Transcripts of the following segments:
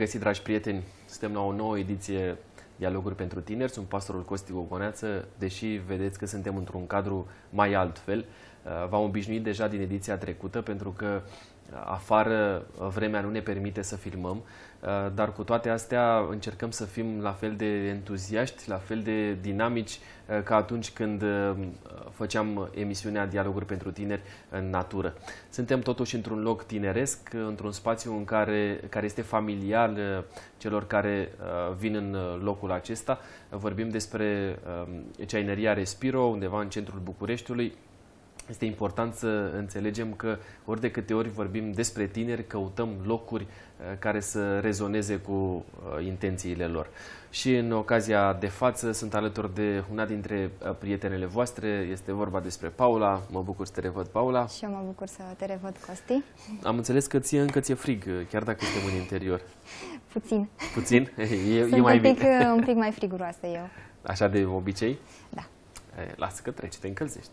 Bun regăsit, dragi prieteni! Suntem la o nouă ediție Dialoguri pentru tineri. Sunt pastorul Costi Gogoneață, deși vedeți că suntem într-un cadru mai altfel. Uh, v-am obișnuit deja din ediția trecută, pentru că afară vremea nu ne permite să filmăm, uh, dar cu toate astea încercăm să fim la fel de entuziaști, la fel de dinamici uh, ca atunci când uh, făceam emisiunea Dialoguri pentru tineri în natură. Suntem totuși într-un loc tineresc, într-un spațiu în care, care este familial celor care vin în locul acesta. Vorbim despre ceaineria Respiro, undeva în centrul Bucureștiului, este important să înțelegem că ori de câte ori vorbim despre tineri, căutăm locuri uh, care să rezoneze cu uh, intențiile lor. Și în ocazia de față sunt alături de una dintre uh, prietenele voastre, este vorba despre Paula. Mă bucur să te revăd, Paula. Și eu mă bucur să te revăd, Costi. Am înțeles că ție încă ți-e frig, chiar dacă suntem în interior. Puțin. Puțin? E, sunt e mai un, pic, un pic mai friguroasă eu. Așa de obicei? Da. E, lasă că trece, te încălzești.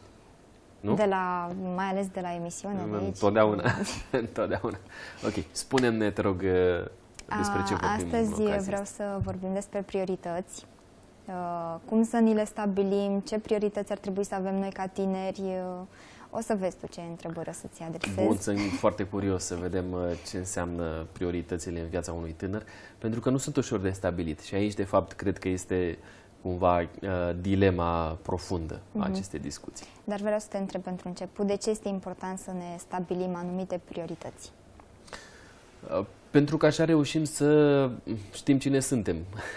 Nu? De la, mai ales de la emisiune de aici. Întotdeauna. Întotdeauna. Ok. Spune-ne, te rog, despre ce vorbim Astăzi vreau să vorbim despre priorități. Cum să ni le stabilim, ce priorități ar trebui să avem noi ca tineri. O să vezi tu ce întrebări o să-ți adresezi. Bun, sunt foarte curios să vedem ce înseamnă prioritățile în viața unui tânăr, pentru că nu sunt ușor de stabilit. Și aici, de fapt, cred că este cumva uh, dilema profundă uh-huh. a mhm. acestei discuții. Dar vreau să te întreb pentru început, de ce este important să ne stabilim anumite priorități? Uh, pentru că așa reușim să știm cine suntem.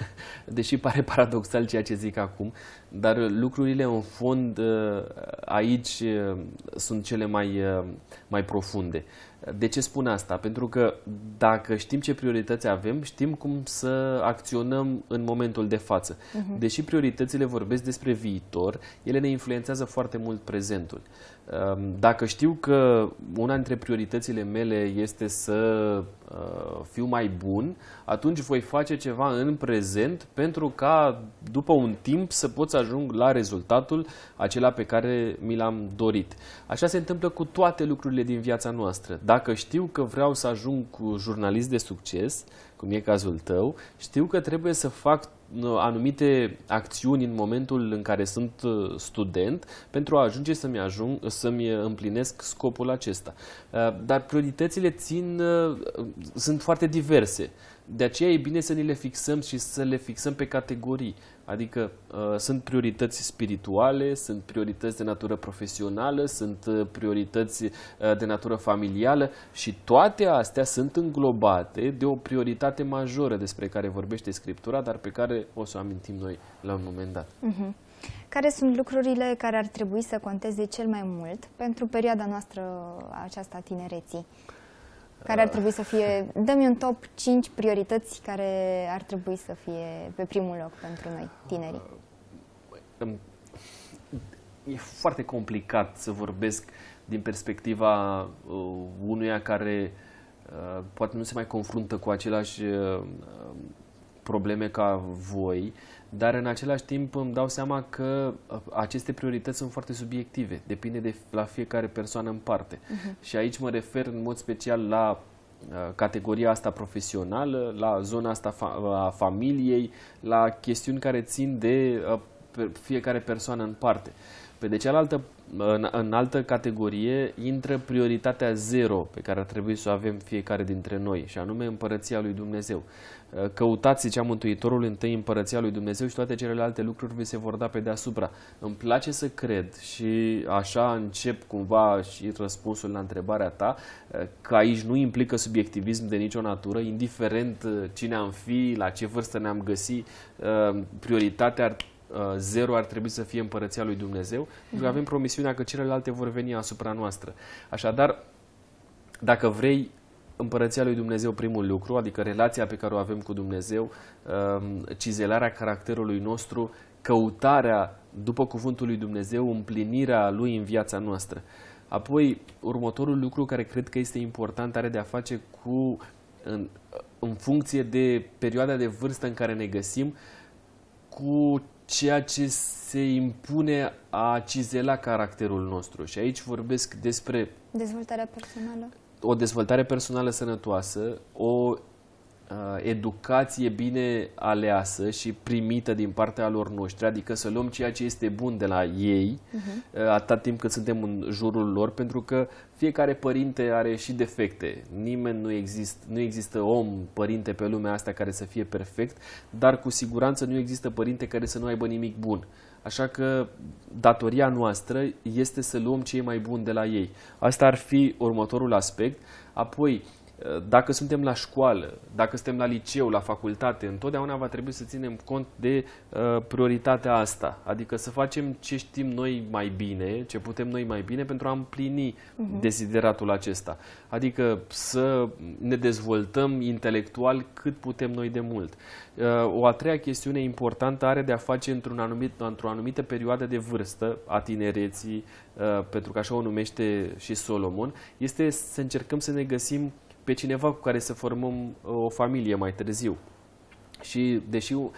Deși pare paradoxal ceea ce zic acum, dar lucrurile în fond uh, aici uh, sunt cele mai, mai profunde. De ce spun asta? Pentru că dacă știm ce priorități avem, știm cum să acționăm în momentul de față. Uh-huh. Deși prioritățile vorbesc despre viitor, ele ne influențează foarte mult prezentul. Ehm, dacă știu că una dintre prioritățile mele este să uh, fiu mai bun, atunci voi face ceva în prezent pentru ca după un timp să pot să ajung la rezultatul acela pe care mi l-am dorit. Așa se întâmplă cu toate lucrurile din viața noastră. Dacă știu că vreau să ajung cu jurnalist de succes, cum e cazul tău, știu că trebuie să fac anumite acțiuni în momentul în care sunt uh, student pentru a ajunge să-mi, ajung, să-mi împlinesc scopul acesta. Uh, dar prioritățile țin, uh, sunt foarte diverse. De aceea e bine să ne le fixăm și să le fixăm pe categorii. Adică uh, sunt priorități spirituale, sunt priorități de natură profesională, sunt uh, priorități uh, de natură familială și toate astea sunt înglobate de o prioritate majoră despre care vorbește Scriptura, dar pe care o să o amintim noi la un moment dat. Uh-huh. Care sunt lucrurile care ar trebui să conteze cel mai mult pentru perioada noastră aceasta tinereții? Care ar trebui să fie, dă-mi un top 5 priorități care ar trebui să fie pe primul loc pentru noi, tinerii. E foarte complicat să vorbesc din perspectiva uh, unuia care uh, poate nu se mai confruntă cu aceleași uh, probleme ca voi, dar în același timp îmi dau seama că uh, aceste priorități sunt foarte subiective, depinde de la fiecare persoană în parte. Uh-huh. Și aici mă refer în mod special la uh, categoria asta profesională, la zona asta a familiei, la chestiuni care țin de uh, fiecare persoană în parte. Pe de cealaltă, în, în altă categorie, intră prioritatea zero pe care ar trebui să o avem fiecare dintre noi, și anume împărăția lui Dumnezeu. Căutați, zicea Mântuitorul, întâi împărăția lui Dumnezeu și toate celelalte lucruri vi se vor da pe deasupra. Îmi place să cred și așa încep cumva și răspunsul la întrebarea ta, că aici nu implică subiectivism de nicio natură, indiferent cine am fi, la ce vârstă ne-am găsi, prioritatea ar Uh, zero ar trebui să fie împărăția lui Dumnezeu, mm-hmm. pentru că avem promisiunea că celelalte vor veni asupra noastră. Așadar, dacă vrei împărăția lui Dumnezeu primul lucru, adică relația pe care o avem cu Dumnezeu, um, cizelarea caracterului nostru, căutarea după cuvântul lui Dumnezeu, împlinirea lui în viața noastră. Apoi, următorul lucru care cred că este important are de a face cu, în, în funcție de perioada de vârstă în care ne găsim, cu ceea ce se impune a cizela caracterul nostru. Și aici vorbesc despre... Dezvoltarea personală. O dezvoltare personală sănătoasă, o educație bine aleasă și primită din partea lor noștri, adică să luăm ceea ce este bun de la ei, uh-huh. atât timp cât suntem în jurul lor, pentru că fiecare părinte are și defecte. Nimeni nu există, nu există om, părinte pe lumea asta care să fie perfect, dar cu siguranță nu există părinte care să nu aibă nimic bun. Așa că datoria noastră este să luăm ce e mai bun de la ei. Asta ar fi următorul aspect. Apoi, dacă suntem la școală, dacă suntem la liceu, la facultate, întotdeauna va trebui să ținem cont de uh, prioritatea asta. Adică să facem ce știm noi mai bine, ce putem noi mai bine pentru a împlini uh-huh. desideratul acesta. Adică să ne dezvoltăm intelectual cât putem noi de mult. Uh, o a treia chestiune importantă are de a face într-un anumit, într-o anumită perioadă de vârstă a tinereții, uh, pentru că așa o numește și Solomon, este să încercăm să ne găsim pe cineva cu care să formăm uh, o familie mai târziu. Și deși uh,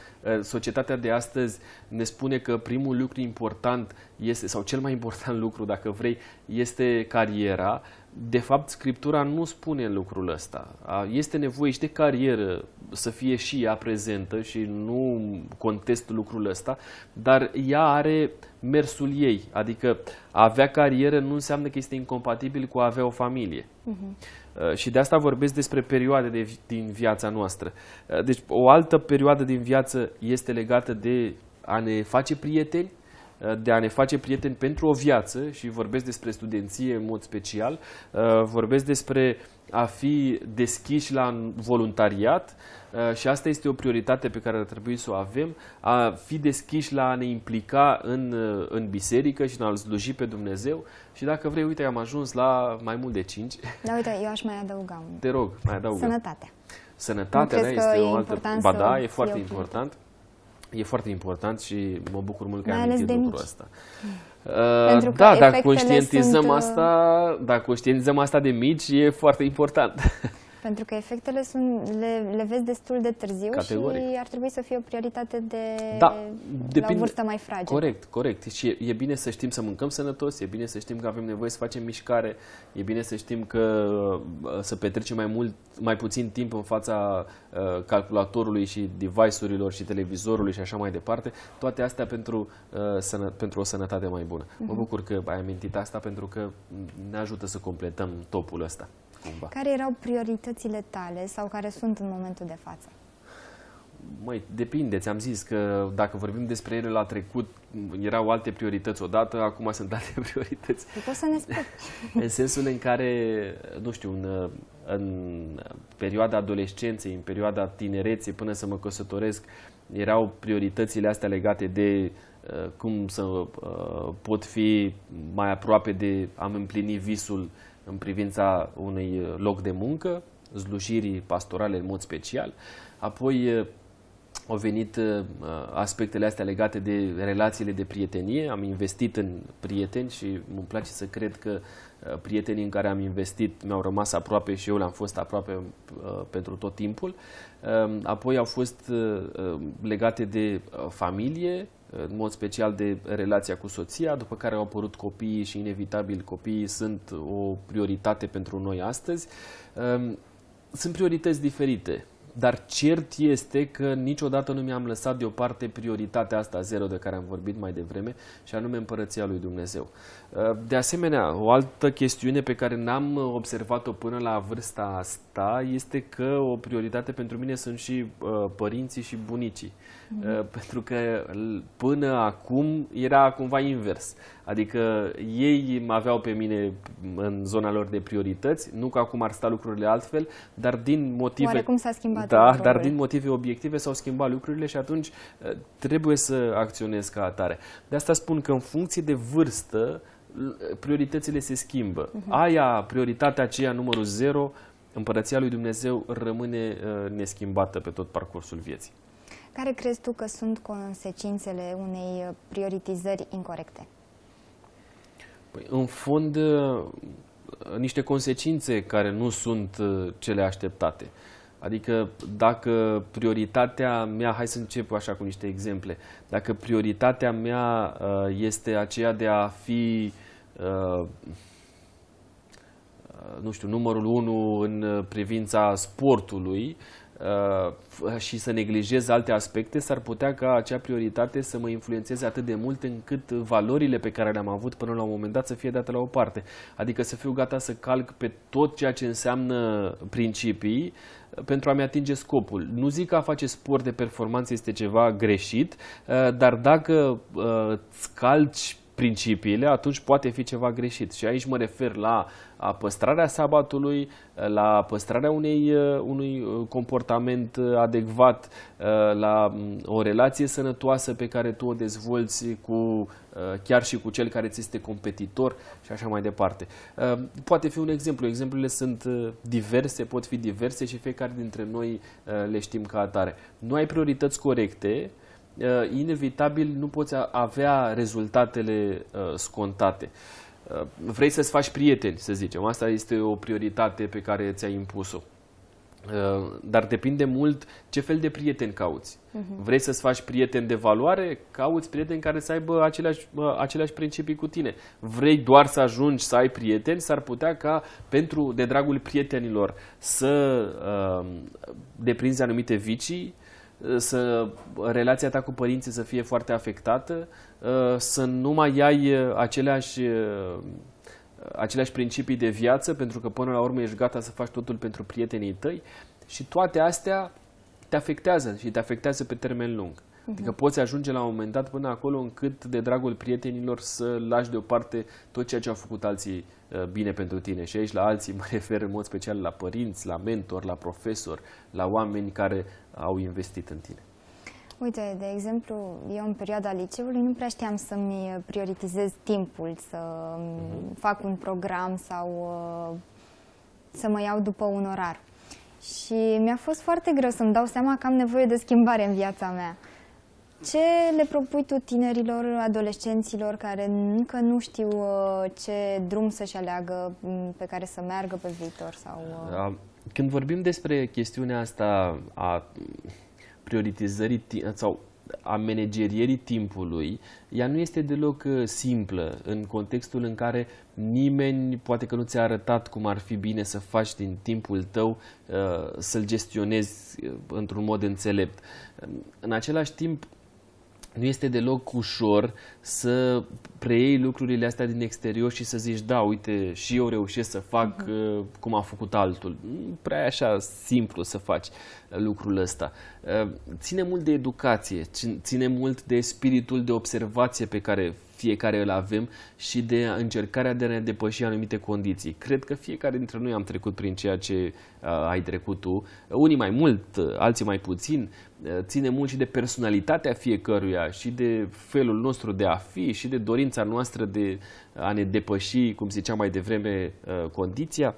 societatea de astăzi ne spune că primul lucru important este, sau cel mai important lucru, dacă vrei, este cariera, de fapt, Scriptura nu spune lucrul ăsta. Este nevoie și de carieră să fie și ea prezentă și nu contest lucrul ăsta, dar ea are mersul ei. Adică a avea carieră nu înseamnă că este incompatibil cu a avea o familie. Uh-huh. Și de asta vorbesc despre perioade de, din viața noastră. Uh, deci o altă perioadă din viață este legată de a ne face prieteni, de a ne face prieteni pentru o viață și vorbesc despre studenție în mod special, uh, vorbesc despre a fi deschiși la voluntariat uh, și asta este o prioritate pe care ar trebui să o avem, a fi deschiși la a ne implica în, uh, în biserică și în a-L sluji pe Dumnezeu și dacă vrei, uite, am ajuns la mai mult de cinci. Da, uite, eu aș mai adăuga un... Te rog, mai adaugă. Sănătatea. Sănătatea, da, este o altă... Ba da, e foarte important. E foarte important și mă bucur mult că ai amintit lucrul mici. ăsta. Pentru uh, da, dacă conștientizăm sunt... Uh, asta, dacă conștientizăm asta de mici, e foarte important. Pentru că efectele sunt, le, le vezi destul de târziu Categoric. și ar trebui să fie o prioritate de da, depinde, la o vârstă mai fragilă. Corect, corect. Și e, e bine să știm să mâncăm sănătos, e bine să știm că avem nevoie să facem mișcare, e bine să știm că uh, să petrecem mai mult, mai puțin timp în fața uh, calculatorului și device-urilor și televizorului și așa mai departe. Toate astea pentru, uh, sănă, pentru o sănătate mai bună. Uh-huh. Mă mhm. bucur că ai amintit asta pentru că ne ajută să completăm topul ăsta cumva. Care erau prioritățile tale sau care sunt în momentul de față? Măi, depinde. Ți-am zis că dacă vorbim despre ele la trecut, erau alte priorități odată, acum sunt alte priorități. Tu poți să ne spui. în sensul în care, nu știu, în, în perioada adolescenței, în perioada tinereței, până să mă căsătoresc, erau prioritățile astea legate de uh, cum să uh, pot fi mai aproape de a-mi împlini visul în privința unui loc de muncă, slujirii pastorale în mod special. Apoi au venit aspectele astea legate de relațiile de prietenie. Am investit în prieteni și îmi place să cred că prietenii în care am investit mi-au rămas aproape și eu le-am fost aproape pentru tot timpul. Apoi au fost legate de familie, în mod special de relația cu soția, după care au apărut copiii și inevitabil copiii sunt o prioritate pentru noi astăzi. Ehm, sunt priorități diferite, dar cert este că niciodată nu mi-am lăsat deoparte prioritatea asta zero de care am vorbit mai devreme, și anume împărăția lui Dumnezeu. Ehm, de asemenea, o altă chestiune pe care n-am observat-o până la vârsta asta este că o prioritate pentru mine sunt și uh, părinții și bunicii. Uh, pentru că până acum era cumva invers. Adică ei mă aveau pe mine în zona lor de priorități, nu că acum ar sta lucrurile altfel, dar din motive... Oarecum s-a schimbat Da, dar din motive obiective s-au schimbat lucrurile și atunci uh, trebuie să acționez ca atare. De asta spun că în funcție de vârstă, prioritățile se schimbă. Uh-huh. Aia, prioritatea aceea numărul 0, împărăția lui Dumnezeu rămâne uh, neschimbată pe tot parcursul vieții. Care crezi tu că sunt consecințele unei prioritizări incorrecte? Păi, în fond, uh, niște consecințe care nu sunt uh, cele așteptate. Adică dacă prioritatea mea, hai să încep așa cu niște exemple, dacă prioritatea mea uh, este aceea de a fi, nu știu, numărul unu în privința sportului, uh, și să neglijez alte aspecte, s-ar putea ca acea prioritate să mă influențeze atât de mult încât valorile pe care le-am avut până la un moment dat să fie date la o parte. Adică să fiu gata să calc pe tot ceea ce înseamnă principii pentru a-mi atinge scopul. Nu zic că a face sport de performanță este ceva greșit, uh, dar dacă uh, îți calci principiile, atunci poate fi ceva greșit. Și aici mă refer la păstrarea sabatului, la păstrarea unei, unui comportament adecvat, la mm, o relație sănătoasă pe care tu o dezvolți cu, chiar și cu cel care ți este competitor și așa mai departe. Poate fi un exemplu. Exemplele sunt diverse, pot fi diverse și fiecare dintre noi le știm ca atare. Nu ai priorități corecte, Uh, inevitabil nu poți avea rezultatele uh, scontate. Uh, vrei să-ți faci prieteni, să zicem. Asta este o prioritate pe care ți-ai impus-o. Dar depinde mult ce fel de prieteni cauți. Uh-huh. Vrei să-ți faci prieteni de valoare? Cauți prieteni care să aibă aceleași, aceleași principii cu tine. Vrei doar să ajungi să ai prieteni? S-ar putea ca pentru, de dragul prietenilor, să uh, deprinzi anumite vicii, să relația ta cu părinții să fie foarte afectată, uh, să nu mai ai uh, aceleași, uh, aceleași principii de viață, pentru că până la urmă ești gata să faci totul pentru prietenii tăi și toate astea te afectează și te afectează pe termen lung. Uh-huh. Adică poți ajunge la un moment dat până acolo încât de dragul prietenilor să lași deoparte tot ceea ce au făcut alții bine pentru tine. Și aici la alții mă refer în mod special la părinți, la mentor, la profesor, la oameni care au investit în tine. Uite, de exemplu, eu în perioada liceului nu prea știam să-mi prioritizez timpul, să uh-huh. fac un program sau uh, să mă iau după un orar. Și mi-a fost foarte greu să-mi dau seama că am nevoie de schimbare în viața mea. Ce le propui tu tinerilor, adolescenților care încă nu știu uh, ce drum să-și aleagă, pe care să meargă pe viitor? Sau, uh... Când vorbim despre chestiunea asta a prioritizării sau a managerierii timpului, ea nu este deloc uh, simplă în contextul în care nimeni poate că nu ți-a arătat cum ar fi bine să faci din timpul tău uh, să-l gestionezi uh, într-un mod înțelept. În același timp, nu este deloc ușor să preiei lucrurile astea din exterior și să zici, da, uite, și eu reușesc să fac uh-huh. cum a făcut altul. Nu prea e așa simplu să faci uh, lucrul ăsta. Uh, ține mult de educație, ține mult de spiritul de observație pe care fiecare îl avem și de încercarea de a ne depăși anumite condiții. Cred că fiecare dintre noi am trecut prin ceea ce uh, ai trecut tu, unii mai mult, alții mai puțin, uh, ține mult și de personalitatea fiecăruia și de felul nostru de a fi și de dorința noastră de a ne depăși, cum ziceam mai devreme, uh, condiția.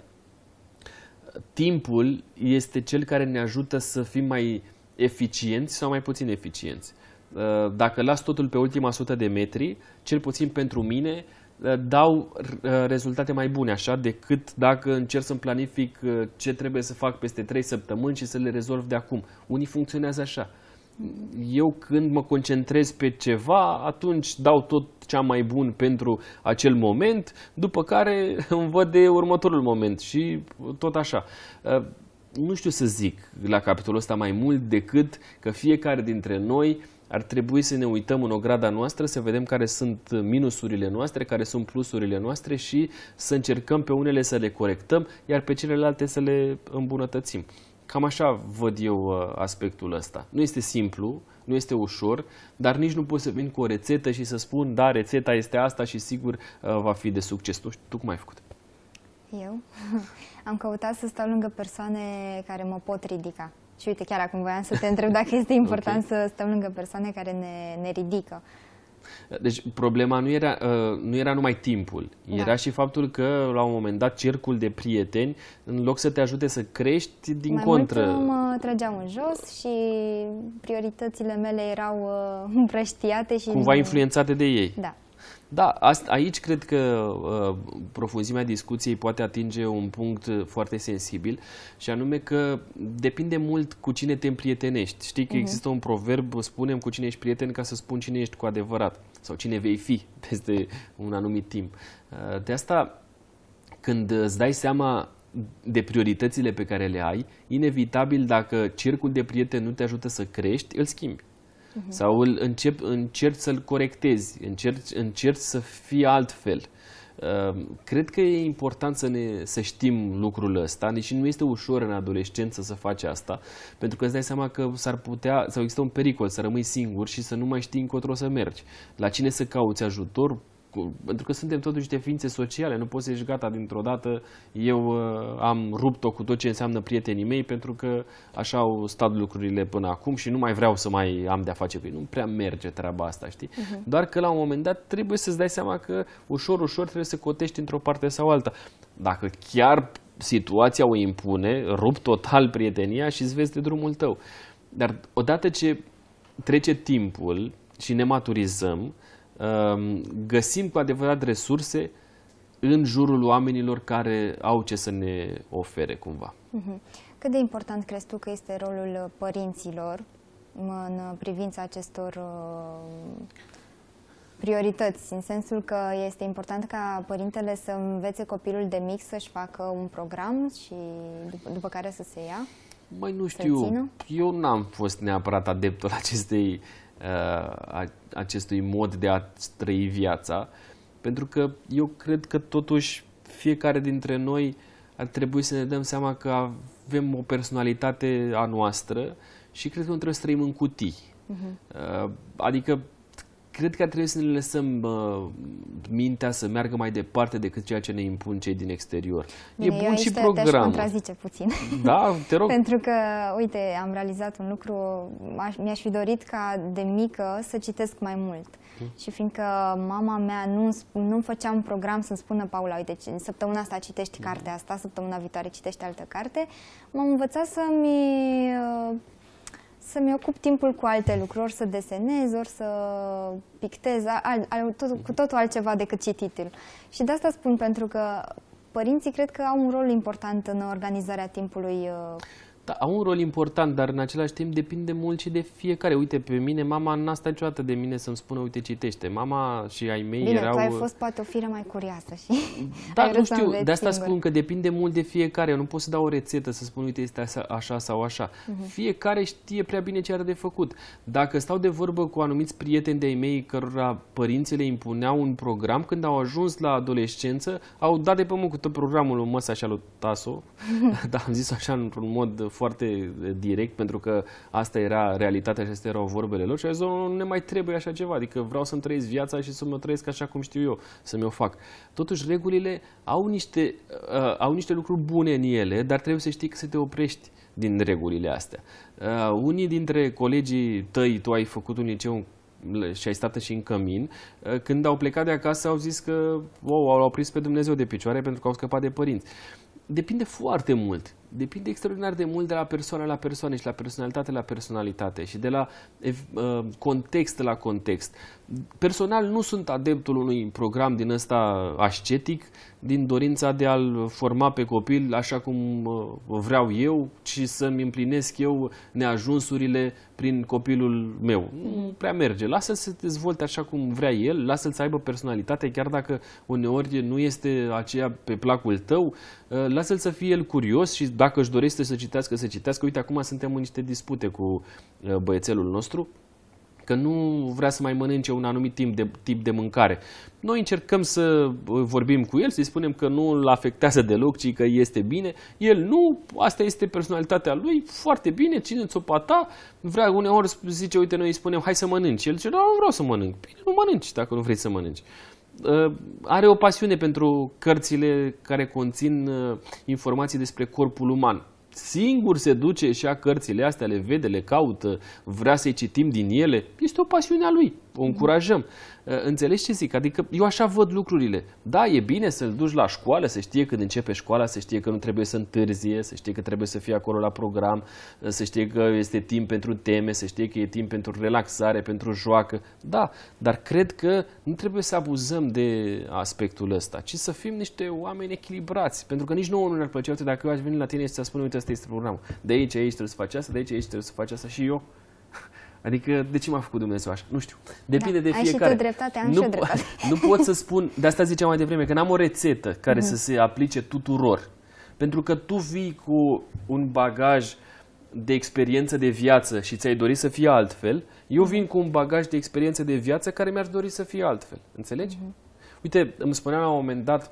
Timpul este cel care ne ajută să fim mai eficienți sau mai puțin eficienți. Uh, dacă las totul pe ultima sută de metri, cel puțin pentru mine, uh, dau uh, rezultate mai bune așa decât dacă încerc să-mi planific ce trebuie să fac peste 3 săptămâni și să le rezolv de acum. Unii funcționează așa. Eu când mă concentrez pe ceva, atunci dau tot cea mai bun pentru acel moment, după care îmi văd de următorul moment și tot așa. Nu știu să zic la capitolul ăsta mai mult decât că fiecare dintre noi ar trebui să ne uităm în ograda noastră, să vedem care sunt minusurile noastre, care sunt plusurile noastre și să încercăm pe unele să le corectăm, iar pe celelalte să le îmbunătățim. Cam așa văd eu uh, aspectul ăsta. Nu este simplu, nu este ușor, dar nici nu pot să vin cu o rețetă și să spun, da, rețeta este asta și sigur uh, va fi de succes. Tu, tu cum ai făcut? Eu am căutat să stau lângă persoane care mă pot ridica. Și uite, chiar acum voiam să te întreb dacă este important okay. să stăm lângă persoane care ne, ne ridică. Deci problema nu era, uh, nu era numai timpul, da. era și faptul că la un moment dat cercul de prieteni, în loc să te ajute să crești, din Mai contră... Mult mă trăgeau în jos și prioritățile mele erau uh, împrăștiate și... Cumva influențate de ei. Da. Da, asta, aici cred că uh, profunzimea discuției poate atinge un punct foarte sensibil și anume că depinde mult cu cine te împrietenești. Știi că uh-huh. există un proverb, spunem cu cine ești prieten ca să spun cine ești cu adevărat sau cine vei fi peste un anumit timp. Uh, de asta, când îți dai seama de prioritățile pe care le ai, inevitabil dacă cercul de prieteni nu te ajută să crești, îl schimbi. Uh-huh. Sau îl încep, încerci să-l corectezi, încerci, încerci să fii altfel. Ehm, cred că e important să, ne, să știm lucrul ăsta, deși nu este ușor în adolescență să faci asta, pentru că îți dai seama că s-ar putea, sau există un pericol să rămâi singur și să nu mai știi încotro să mergi. La cine să cauți ajutor, pentru că suntem totuși niște ființe sociale, nu poți să ești gata dintr-o dată, eu uh, am rupt-o cu tot ce înseamnă prietenii mei pentru că așa au stat lucrurile până acum și nu mai vreau să mai am de-a face cu ei. Nu prea merge treaba asta, știi? Uh-huh. Doar că la un moment dat trebuie să-ți dai seama că ușor, ușor trebuie să cotești într-o parte sau alta. Dacă chiar situația o impune, rup total prietenia și îți vezi de drumul tău. Dar odată ce trece timpul și ne maturizăm, Ehm, găsim cu adevărat resurse în jurul oamenilor care au ce să ne ofere cumva. Mhm. Cât de important crezi tu că este rolul părinților în privința acestor uh, priorități, în sensul că este important ca părintele să învețe copilul de mic să-și facă un program și după, după care să se ia? Mai nu știu, eu n-am fost neapărat adeptul acestei uh, acestui mod de a trăi viața, pentru că eu cred că totuși fiecare dintre noi ar trebui să ne dăm seama că avem o personalitate a noastră și cred că nu trebuie să trăim în cutii. Uh-huh. Adică cred că trebuie să ne lăsăm uh, mintea să meargă mai departe decât ceea ce ne impun cei din exterior. Bine, e bun și programul. Te contrazice puțin. Da, te rog. Pentru că, uite, am realizat un lucru, mi-aș fi dorit ca de mică să citesc mai mult. Hmm. Și fiindcă mama mea nu, nu făcea un program să-mi spună, Paula, uite, săptămâna asta citești cartea asta, săptămâna viitoare citești altă carte, m-am învățat să-mi uh, să-mi ocup timpul cu alte lucruri, ori să desenez, ori să pictez, al, al, tot, cu totul altceva decât cititul. Și de asta spun, pentru că părinții cred că au un rol important în organizarea timpului uh, da, au un rol important, dar în același timp depinde mult și de fiecare. Uite, pe mine, mama n-a stat niciodată de mine să-mi spună, uite, citește. Mama și ai mei Bine, erau... tu ai fost poate o fire mai curioasă și Da, nu știu, de asta singur. spun că depinde mult de fiecare. Eu nu pot să dau o rețetă să spun, uite, este așa sau așa. Uh-huh. Fiecare știe prea bine ce are de făcut. Dacă stau de vorbă cu anumiți prieteni de-ai mei cărora părinții le impuneau un program, când au ajuns la adolescență, au dat de pământ cu tot programul lui Măsa și al lui Taso, dar am zis așa într-un mod foarte direct, pentru că asta era realitatea și astea erau vorbele lor și a zis, nu ne mai trebuie așa ceva, adică vreau să-mi trăiesc viața și să mă trăiesc așa cum știu eu, să mi-o fac. Totuși, regulile au niște, uh, au niște lucruri bune în ele, dar trebuie să știi că să te oprești din regulile astea. Uh, unii dintre colegii tăi, tu ai făcut un liceu și ai stat și în cămin, uh, când au plecat de acasă au zis că wow, au prins pe Dumnezeu de picioare pentru că au scăpat de părinți. Depinde foarte mult depinde extraordinar de mult de la persoană la persoană și la personalitate la personalitate și de la uh, context la context. Personal nu sunt adeptul unui program din ăsta ascetic, din dorința de a-l forma pe copil așa cum uh, vreau eu, ci să-mi împlinesc eu neajunsurile prin copilul meu. Nu prea merge. Lasă-l să dezvolte așa cum vrea el, lasă-l să aibă personalitate, chiar dacă uneori nu este aceea pe placul tău, uh, lasă-l să fie el curios și dacă își dorește să citească, să citească. Uite, acum suntem în niște dispute cu uh, băiețelul nostru că nu vrea să mai mănânce un anumit timp de, tip de mâncare. Noi încercăm să uh, vorbim cu el, să-i spunem că nu îl afectează deloc, ci că este bine. El nu, asta este personalitatea lui, foarte bine, țineți-o pata, vrea uneori zice, uite, noi îi spunem, hai să mănânci. El zice, nu, nu vreau să mănânc. Bine, nu mănânci dacă nu vrei să mănânci. Uh, are o pasiune pentru cărțile care conțin uh, informații despre corpul uman. Singur se duce și a cărțile astea, le vede, le caută, vrea să-i citim din ele. Este o pasiune a lui, o încurajăm. Uh, înțelegi ce zic? Adică eu așa văd lucrurile. Da, e bine să-l duci la școală, să știe când începe școala, să știe că nu trebuie să întârzie, să știe că trebuie să fie acolo la program, uh, să știe că este timp pentru teme, să știe că e timp pentru relaxare, pentru joacă. Da, dar cred că nu trebuie să abuzăm de aspectul ăsta, ci să fim niște oameni echilibrați. Pentru că nici nouă nu ne-ar plăcea, uite, dacă eu aș veni la tine și să spun, uite, asta este programul. De aici, aici trebuie să faci asta, de aici, aici trebuie să faci asta și eu Adică de ce m-a făcut Dumnezeu așa? Nu știu. Depinde da, de fiecare. Ai și tu dreptate, am nu, și dreptate. Nu pot să spun, de asta ziceam mai devreme, că n-am o rețetă care mm-hmm. să se aplice tuturor. Pentru că tu vii cu un bagaj de experiență de viață și ți-ai dori să fie altfel, eu vin cu un bagaj de experiență de viață care mi-ar dori să fie altfel. Înțelegi? Uh-huh. Uite, îmi spuneam la un moment dat,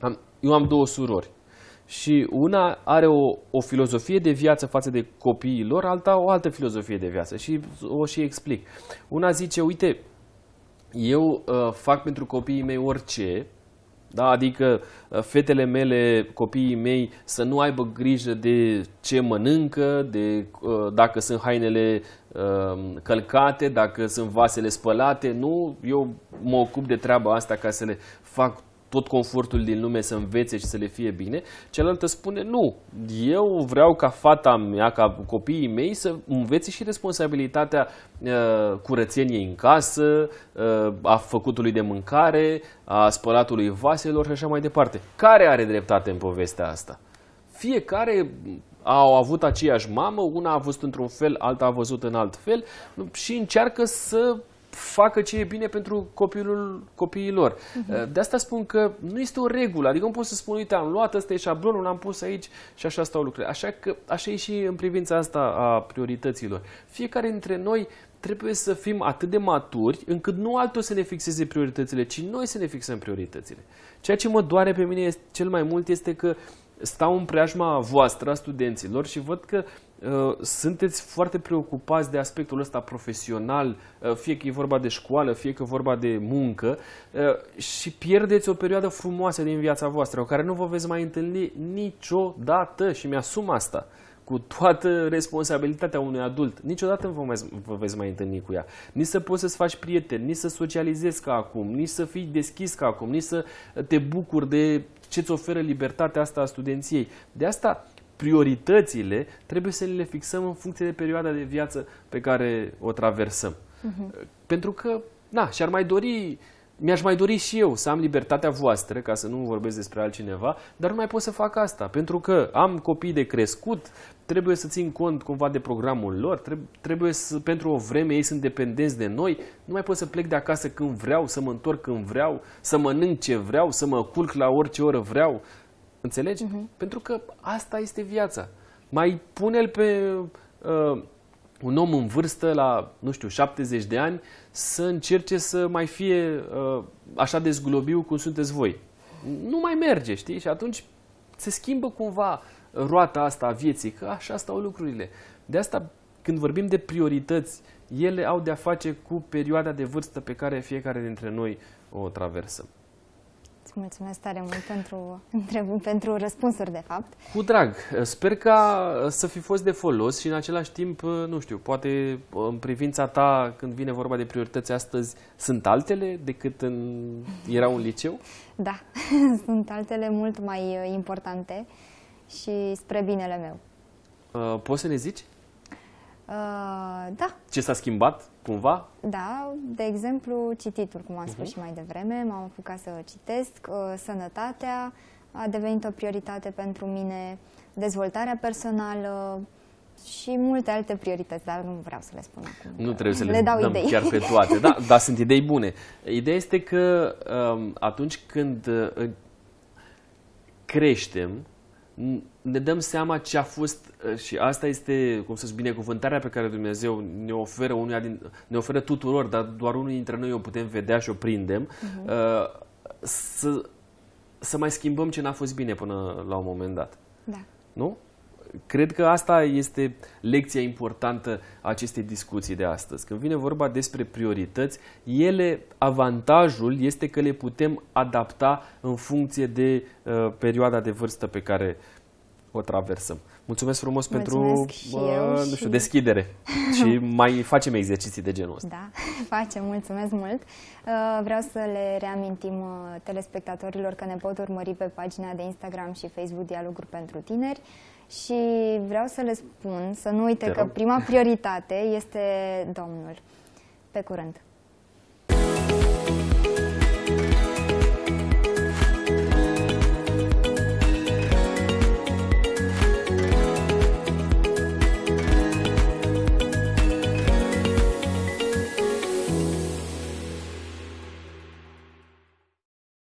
am, eu am două surori. Și una are o, o filozofie de viață față de copiii lor, alta o altă filozofie de viață. Și o și explic. Una zice, uite, eu uh, fac pentru copiii mei orice, da? Adică uh, fetele mele, copiii mei să nu aibă grijă de ce mănâncă, de uh, dacă sunt hainele uh, călcate, dacă sunt vasele spălate. Nu, eu mă ocup de treaba asta ca să le fac tot confortul din lume să învețe și să le fie bine, cealaltă spune nu, eu vreau ca fata mea, ca copiii mei să învețe și responsabilitatea uh, curățeniei în casă, uh, a făcutului de mâncare, a spălatului vaselor și așa mai departe. Care are dreptate în povestea asta? Fiecare au avut aceeași mamă, una a văzut într-un fel, alta a văzut în alt fel și încearcă să facă ce e bine pentru copilul copiilor. Uh-huh. De asta spun că nu este o regulă. Adică nu pot să spun, uite, am luat, ăsta e șablonul, l-am pus aici și așa stau lucrurile. Așa că așa e și în privința asta a priorităților. Fiecare dintre noi trebuie să fim atât de maturi încât nu altul să ne fixeze prioritățile, ci noi să ne fixăm prioritățile. Ceea ce mă doare pe mine este, cel mai mult este că stau în preajma voastră a studenților și văd că uh, sunteți foarte preocupați de aspectul ăsta profesional, uh, fie că e vorba de școală, fie că e vorba de muncă uh, și pierdeți o perioadă frumoasă din viața voastră, o care nu vă veți mai întâlni niciodată și mi-asum asta cu toată responsabilitatea unui adult. Niciodată nu vă, mai, vă veți mai întâlni cu ea. Nici să poți să-ți faci prieteni, nici să socializezi ca acum, nici să fii deschis ca acum, nici să te bucuri de ce-ți oferă libertatea asta a studenției. De asta, prioritățile trebuie să le fixăm în funcție de perioada de viață pe care o traversăm. Uh-huh. Pentru că, na, și-ar mai dori mi-aș mai dori și eu să am libertatea voastră, ca să nu vorbesc despre altcineva, dar nu mai pot să fac asta, pentru că am copii de crescut, trebuie să țin cont cumva de programul lor, trebuie să, pentru o vreme ei sunt dependenți de noi, nu mai pot să plec de acasă când vreau, să mă întorc când vreau, să mănânc ce vreau, să mă culc la orice oră vreau. Înțelegi? Uh-huh. Pentru că asta este viața. Mai pune-l pe uh, un om în vârstă, la, nu știu, 70 de ani, să încerce să mai fie uh, așa de zglobiu cum sunteți voi. Nu mai merge, știi? Și atunci se schimbă cumva roata asta a vieții, că așa stau lucrurile. De asta, când vorbim de priorități, ele au de-a face cu perioada de vârstă pe care fiecare dintre noi o traversăm. Îți mulțumesc tare mult pentru, pentru răspunsuri, de fapt. Cu drag. Sper ca să fi fost de folos și în același timp, nu știu, poate în privința ta, când vine vorba de priorități astăzi, sunt altele decât în, era un liceu? Da, sunt altele mult mai importante și spre binele meu. Uh, poți să ne zici? Uh, da. Ce s-a schimbat, cumva? Da, de exemplu, cititul, cum am spus uh-huh. și mai devreme, m-am apucat să citesc, uh, sănătatea a devenit o prioritate pentru mine, dezvoltarea personală și multe alte priorități, dar nu vreau să le spun acum. Nu trebuie să le, le dau dăm idei. chiar pe toate, da, dar sunt idei bune. Ideea este că um, atunci când uh, creștem, ne dăm seama ce a fost uh, și asta este, cum să spun, binecuvântarea pe care Dumnezeu ne oferă, unuia din, ne oferă tuturor, dar doar unul dintre noi o putem vedea și o prindem, uh-huh. să, să mai schimbăm ce n-a fost bine până la un moment dat. Da. Nu? Cred că asta este lecția importantă a acestei discuții de astăzi. Când vine vorba despre priorități, ele, avantajul este că le putem adapta în funcție de uh, perioada de vârstă pe care o traversăm. Mulțumesc frumos mulțumesc pentru uh, nu știu, și... deschidere și mai facem exerciții de genul ăsta. Da, facem, mulțumesc mult. Uh, vreau să le reamintim uh, telespectatorilor că ne pot urmări pe pagina de Instagram și Facebook Dialoguri pentru Tineri și vreau să le spun să nu uite Te că rog. prima prioritate este Domnul. Pe curând!